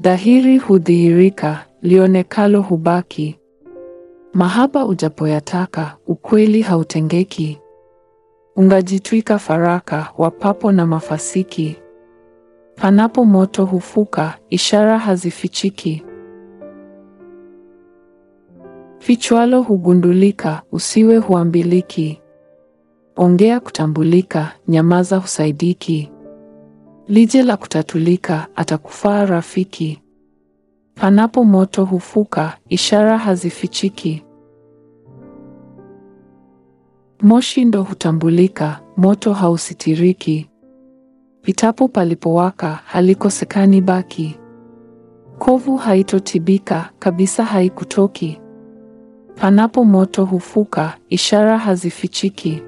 Dhahiri hudhihirika, lionekalo hubaki. Mahaba ujapoyataka, ukweli hautengeki. Ungajitwika faraka, wapapo na mafasiki. Panapo moto hufuka, ishara hazifichiki. Fichwalo hugundulika, usiwe huambiliki. Ongea kutambulika, nyamaza husaidiki. Lije la kutatulika, atakufaa rafiki. Panapo moto hufuka, ishara hazifichiki. Moshi ndo hutambulika, moto hausitiriki. Pitapo palipowaka, halikosekani baki. Kovu haitotibika, kabisa haikutoki. Panapo moto hufuka, ishara hazifichiki.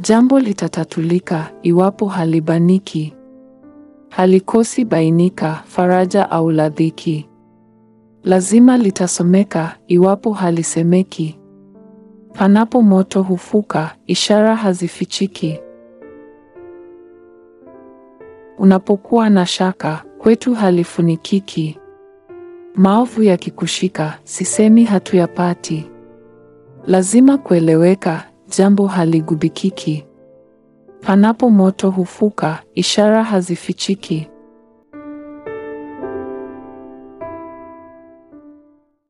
Jambo litatatulika, iwapo halibaniki. Halikosi bainika, faraja au ladhiki. Lazima litasomeka, iwapo halisemeki. Panapo moto hufuka, ishara hazifichiki. Unapokuwa na shaka, kwetu halifunikiki. Maovu yakikushika, sisemi hatuyapati. Lazima kueleweka, jambo haligubikiki. Panapo moto hufuka, ishara hazifichiki.